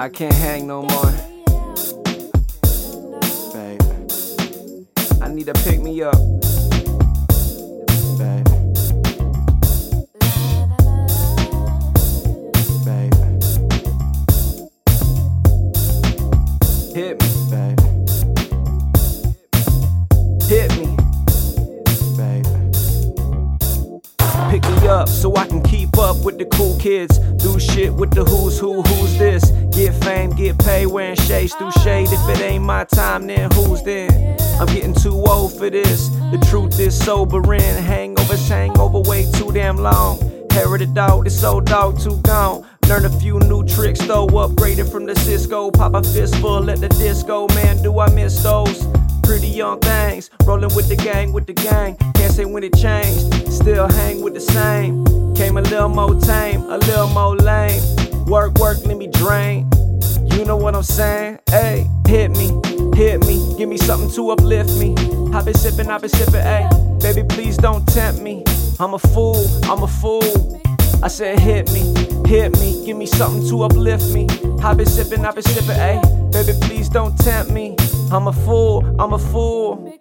I can't hang no more. Babe. I need to pick me up. Babe. Babe. Hit me, babe. Hit me, babe. Pick me up so I can keep up with the cool kids. Do shit with the who's who, who's this. Get fame, get paid, wearing shades through shade. If it ain't my time, then who's then? I'm getting too old for this. The truth is sobering. Hangovers hang over way too damn long. Herited dog, this old dog too gone. Learn a few new tricks though, upgraded from the Cisco. Pop a fistful at the disco, man, do I miss those? Pretty young things, rolling with the gang, with the gang. Can't say when it changed, still hang with the same. Came a little more tame, a little more lame. Work, work, let me drain. You know what I'm saying? Hey, hit me, hit me, give me something to uplift me. I've been sipping, I've been sipping, hey. Baby, please don't tempt me. I'm a fool, I'm a fool. I said, hit me, hit me, give me something to uplift me. I've been sipping, I've been sipping, hey. Baby, please don't tempt me. I'm a fool, I'm a fool.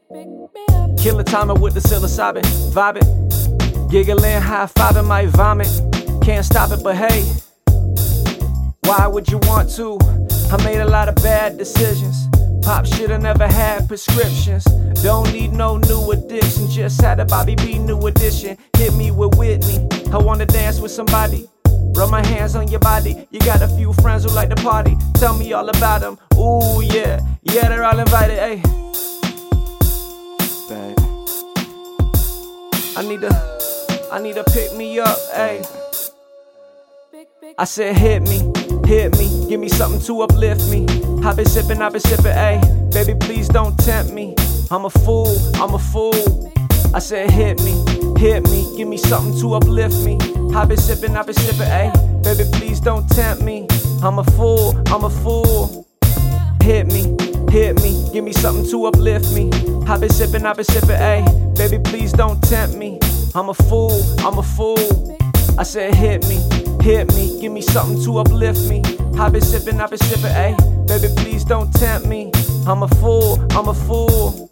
Killer timer with the psilocybin, vibing. Giggling, high fiving, might vomit. Can't stop it, but hey, why would you want to? I made a lot of bad decisions. Pop shoulda never had prescriptions. Don't need no new addiction. Just had a Bobby B new edition. Hit me with Whitney. I wanna dance with somebody. Rub my hands on your body. You got a few friends who like to party. Tell me all about them. Ooh, yeah. Yeah, they're all invited. Hey. Babe. I need to, I need to pick me up. Hey. I said, hit me, hit me, give me something to uplift me. I've been sipping, I've been sipping, ayy. Baby, please don't tempt me. I'm a fool, I'm a fool. I said, hit me, hit me, give me something to uplift me. I've been sipping, I've been sipping, ayy. Baby, please don't tempt me. I'm a fool, I'm a fool. Hit me, hit me, give me something to uplift me. I've been sipping, I've been sipping, ayy. Baby, please don't tempt me. I'm a fool, I'm a fool. I said, hit me, hit me, give me something to uplift me. I've been sipping, I've been sipping, ayy. Baby, please don't tempt me. I'm a fool, I'm a fool.